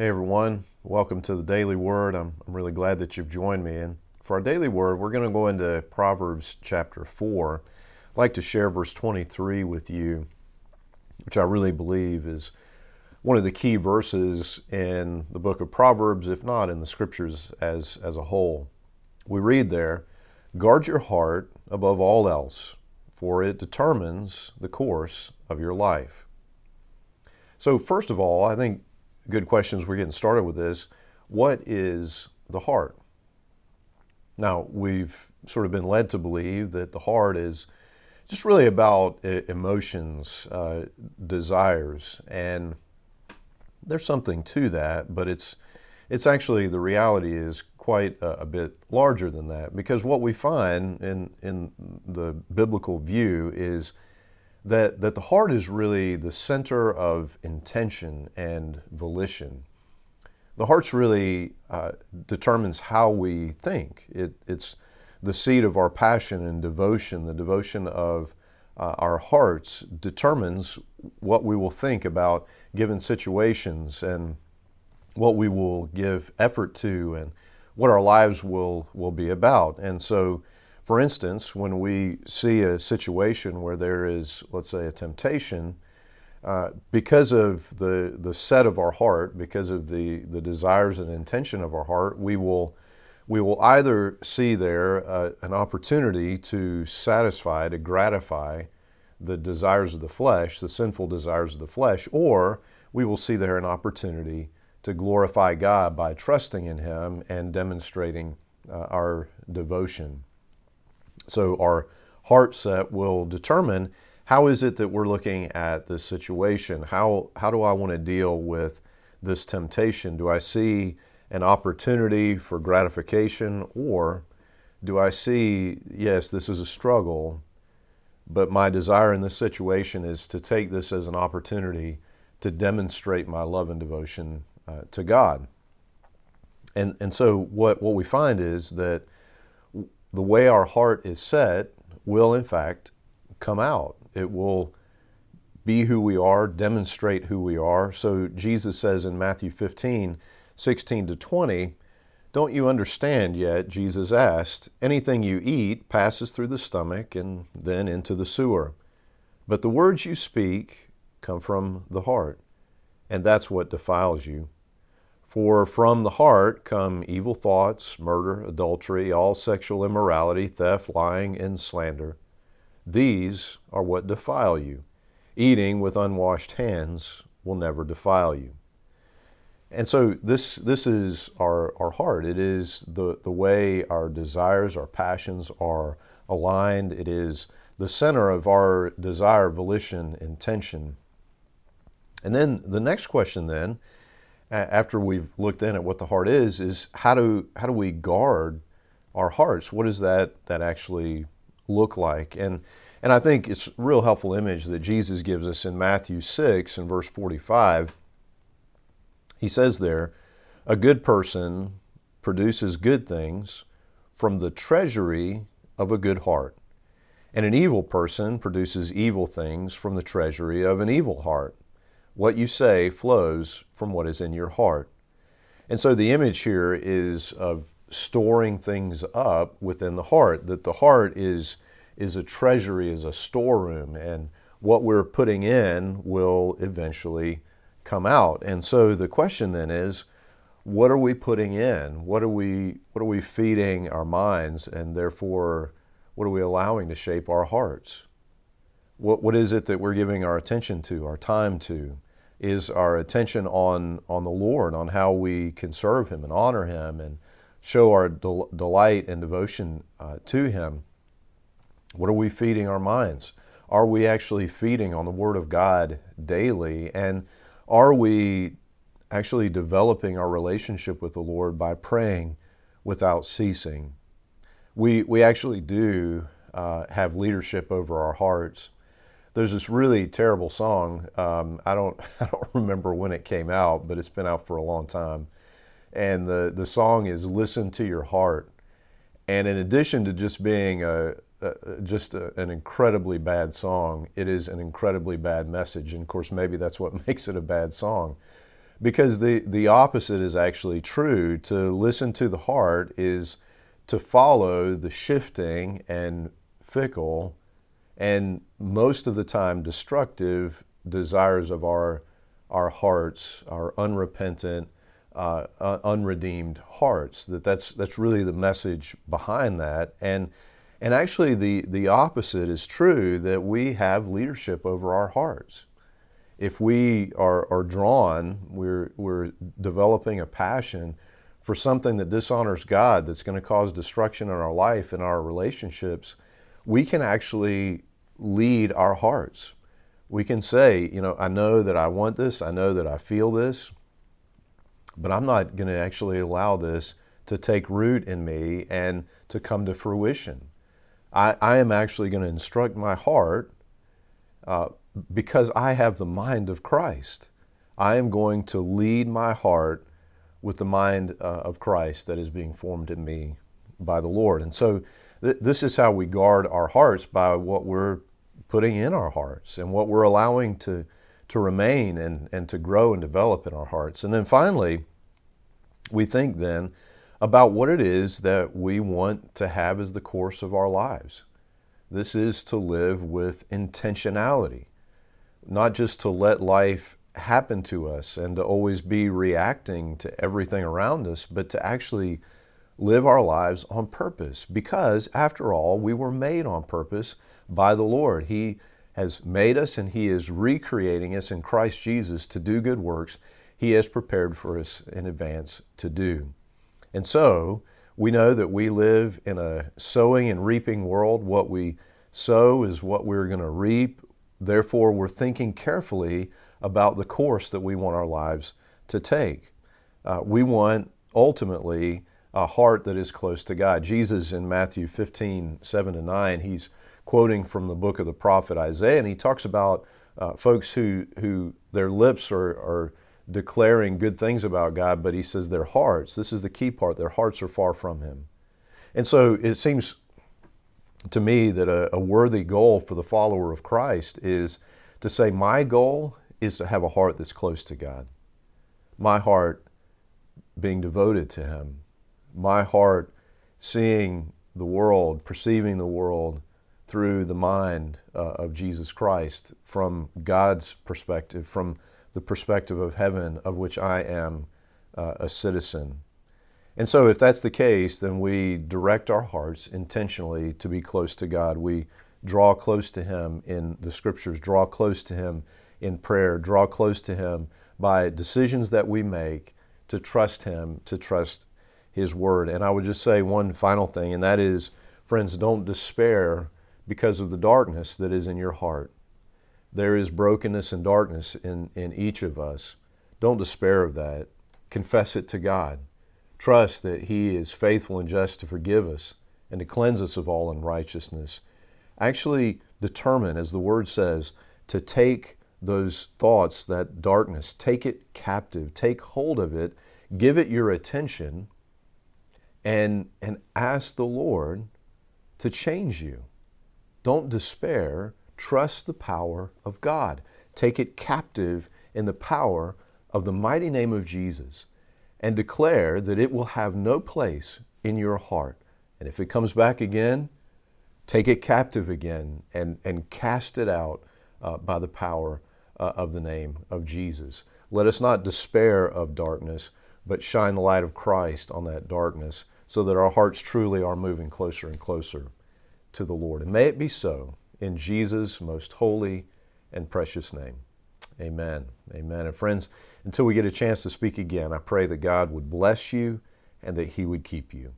Hey everyone, welcome to the Daily Word. I'm, I'm really glad that you've joined me. And for our Daily Word, we're going to go into Proverbs chapter 4. I'd like to share verse 23 with you, which I really believe is one of the key verses in the book of Proverbs, if not in the scriptures as, as a whole. We read there, Guard your heart above all else, for it determines the course of your life. So, first of all, I think good questions we're getting started with this. What is the heart? Now, we've sort of been led to believe that the heart is just really about emotions, uh, desires, and there's something to that, but it's it's actually the reality is quite a, a, bit larger than that because what we find in in the biblical view is that, that the heart is really the center of intention and volition. The heart really uh, determines how we think. It, it's the seat of our passion and devotion. The devotion of uh, our hearts determines what we will think about given situations and what we will give effort to and what our lives will, will be about. And so for instance, when we see a situation where there is, let's say, a temptation, uh, because of the, the set of our heart, because of the, the desires and intention of our heart, we will, we will either see there uh, an opportunity to satisfy, to gratify the desires of the flesh, the sinful desires of the flesh, or we will see there an opportunity to glorify God by trusting in Him and demonstrating uh, our devotion. So our heart set will determine how is it that we're looking at this situation? How, how do I want to deal with this temptation? Do I see an opportunity for gratification or do I see, yes, this is a struggle, but my desire in this situation is to take this as an opportunity to demonstrate my love and devotion uh, to God? And, and so what, what we find is that the way our heart is set will, in fact, come out. It will be who we are, demonstrate who we are. So Jesus says in Matthew 15, 16 to 20, Don't you understand yet? Jesus asked. Anything you eat passes through the stomach and then into the sewer. But the words you speak come from the heart, and that's what defiles you. For from the heart come evil thoughts, murder, adultery, all sexual immorality, theft, lying, and slander. These are what defile you. Eating with unwashed hands will never defile you. And so this, this is our, our heart. It is the, the way our desires, our passions are aligned. It is the center of our desire, volition, intention. And then the next question then after we've looked in at what the heart is, is how do how do we guard our hearts? What does that that actually look like? And and I think it's a real helpful image that Jesus gives us in Matthew 6 and verse 45. He says there, a good person produces good things from the treasury of a good heart. And an evil person produces evil things from the treasury of an evil heart. What you say flows from what is in your heart. And so the image here is of storing things up within the heart, that the heart is, is a treasury, is a storeroom, and what we're putting in will eventually come out. And so the question then is, what are we putting in? What are we what are we feeding our minds and therefore what are we allowing to shape our hearts? What, what is it that we're giving our attention to, our time to? Is our attention on, on the Lord, on how we can serve Him and honor Him and show our del- delight and devotion uh, to Him? What are we feeding our minds? Are we actually feeding on the Word of God daily? And are we actually developing our relationship with the Lord by praying without ceasing? We, we actually do uh, have leadership over our hearts there's this really terrible song. Um, I don't I don't remember when it came out, but it's been out for a long time. And the the song is "Listen to Your Heart." And in addition to just being a, a just a, an incredibly bad song, it is an incredibly bad message. And of course, maybe that's what makes it a bad song. because the, the opposite is actually true. To listen to the heart is to follow the shifting and fickle and most of the time destructive desires of our, our hearts, our unrepentant, uh, uh, unredeemed hearts. That that's, that's really the message behind that. And, and actually, the, the opposite is true that we have leadership over our hearts if we are, are drawn, we're, we're developing a passion for something that dishonors God, that's going to cause destruction in our life and our relationships, we can actually lead our hearts. We can say, you know, I know that I want this, I know that I feel this, but I'm not going to actually allow this to take root in me and to come to fruition. I, I am actually going to instruct my heart uh, because I have the mind of Christ. I am going to lead my heart with the mind uh, of Christ that is being formed in me by the Lord. And so th- this is how we guard our hearts by what we're putting in our hearts and what we're allowing to, to remain and, and to grow and develop in our hearts. And then finally, we think then about what it is that we want to have as the course of our lives. This is to live with intentionality not just to let life happen to us and to always be reacting to everything around us, but to actually live our lives on purpose. Because, after all, we were made on purpose by the Lord. He has made us and He is recreating us in Christ Jesus to do good works He has prepared for us in advance to do. And so, we know that we live in a sowing and reaping world. What we sow is what we're going to reap. Therefore, we're thinking carefully about the course that we want our lives to take. Uh, we want ultimately a heart that is close to God. Jesus in Matthew 15, 7 to 9, he's quoting from the book of the prophet Isaiah, and he talks about uh, folks who, who their lips are, are declaring good things about God, but he says their hearts, this is the key part, their hearts are far from him. And so it seems to me that a, a, worthy goal for the follower of Christ is to say, My goal is to have a heart that's close to God. My heart being devoted to Him. My heart seeing the world, perceiving the world through the mind uh, of Jesus Christ from God's perspective, from the perspective of heaven, of which I am uh, a citizen. And so, if that's the case, then we direct our hearts intentionally to be close to God. We draw close to Him in the Scriptures, draw close to Him in prayer, draw close to Him by decisions that we make to trust Him, to trust His Word. And I would just say one final thing, and that is, friends, don't despair because of the darkness that is in your heart. There is brokenness and darkness in, in each of us. Don't despair of that. Confess it to God trust that He is faithful and just to forgive us and to cleanse us of all unrighteousness. Actually, determine, as the Word says, to take those thoughts, that darkness, take it captive, take hold of it, give it your attention, and, and ask the Lord to change you. Don't despair. Trust the power of God. Take it captive in the power of the mighty name of Jesus and declare that it will have no place in your heart. And if it comes back again, take it captive again and, and cast it out uh, by the power uh, of the name of Jesus. Let us not despair of darkness, but shine the light of Christ on that darkness so that our hearts truly are moving closer and closer to the Lord. And may it be so in Jesus' most holy and precious name. Amen. Amen. And friends, until we get a chance to speak again, I pray that God would bless you and that He would keep you.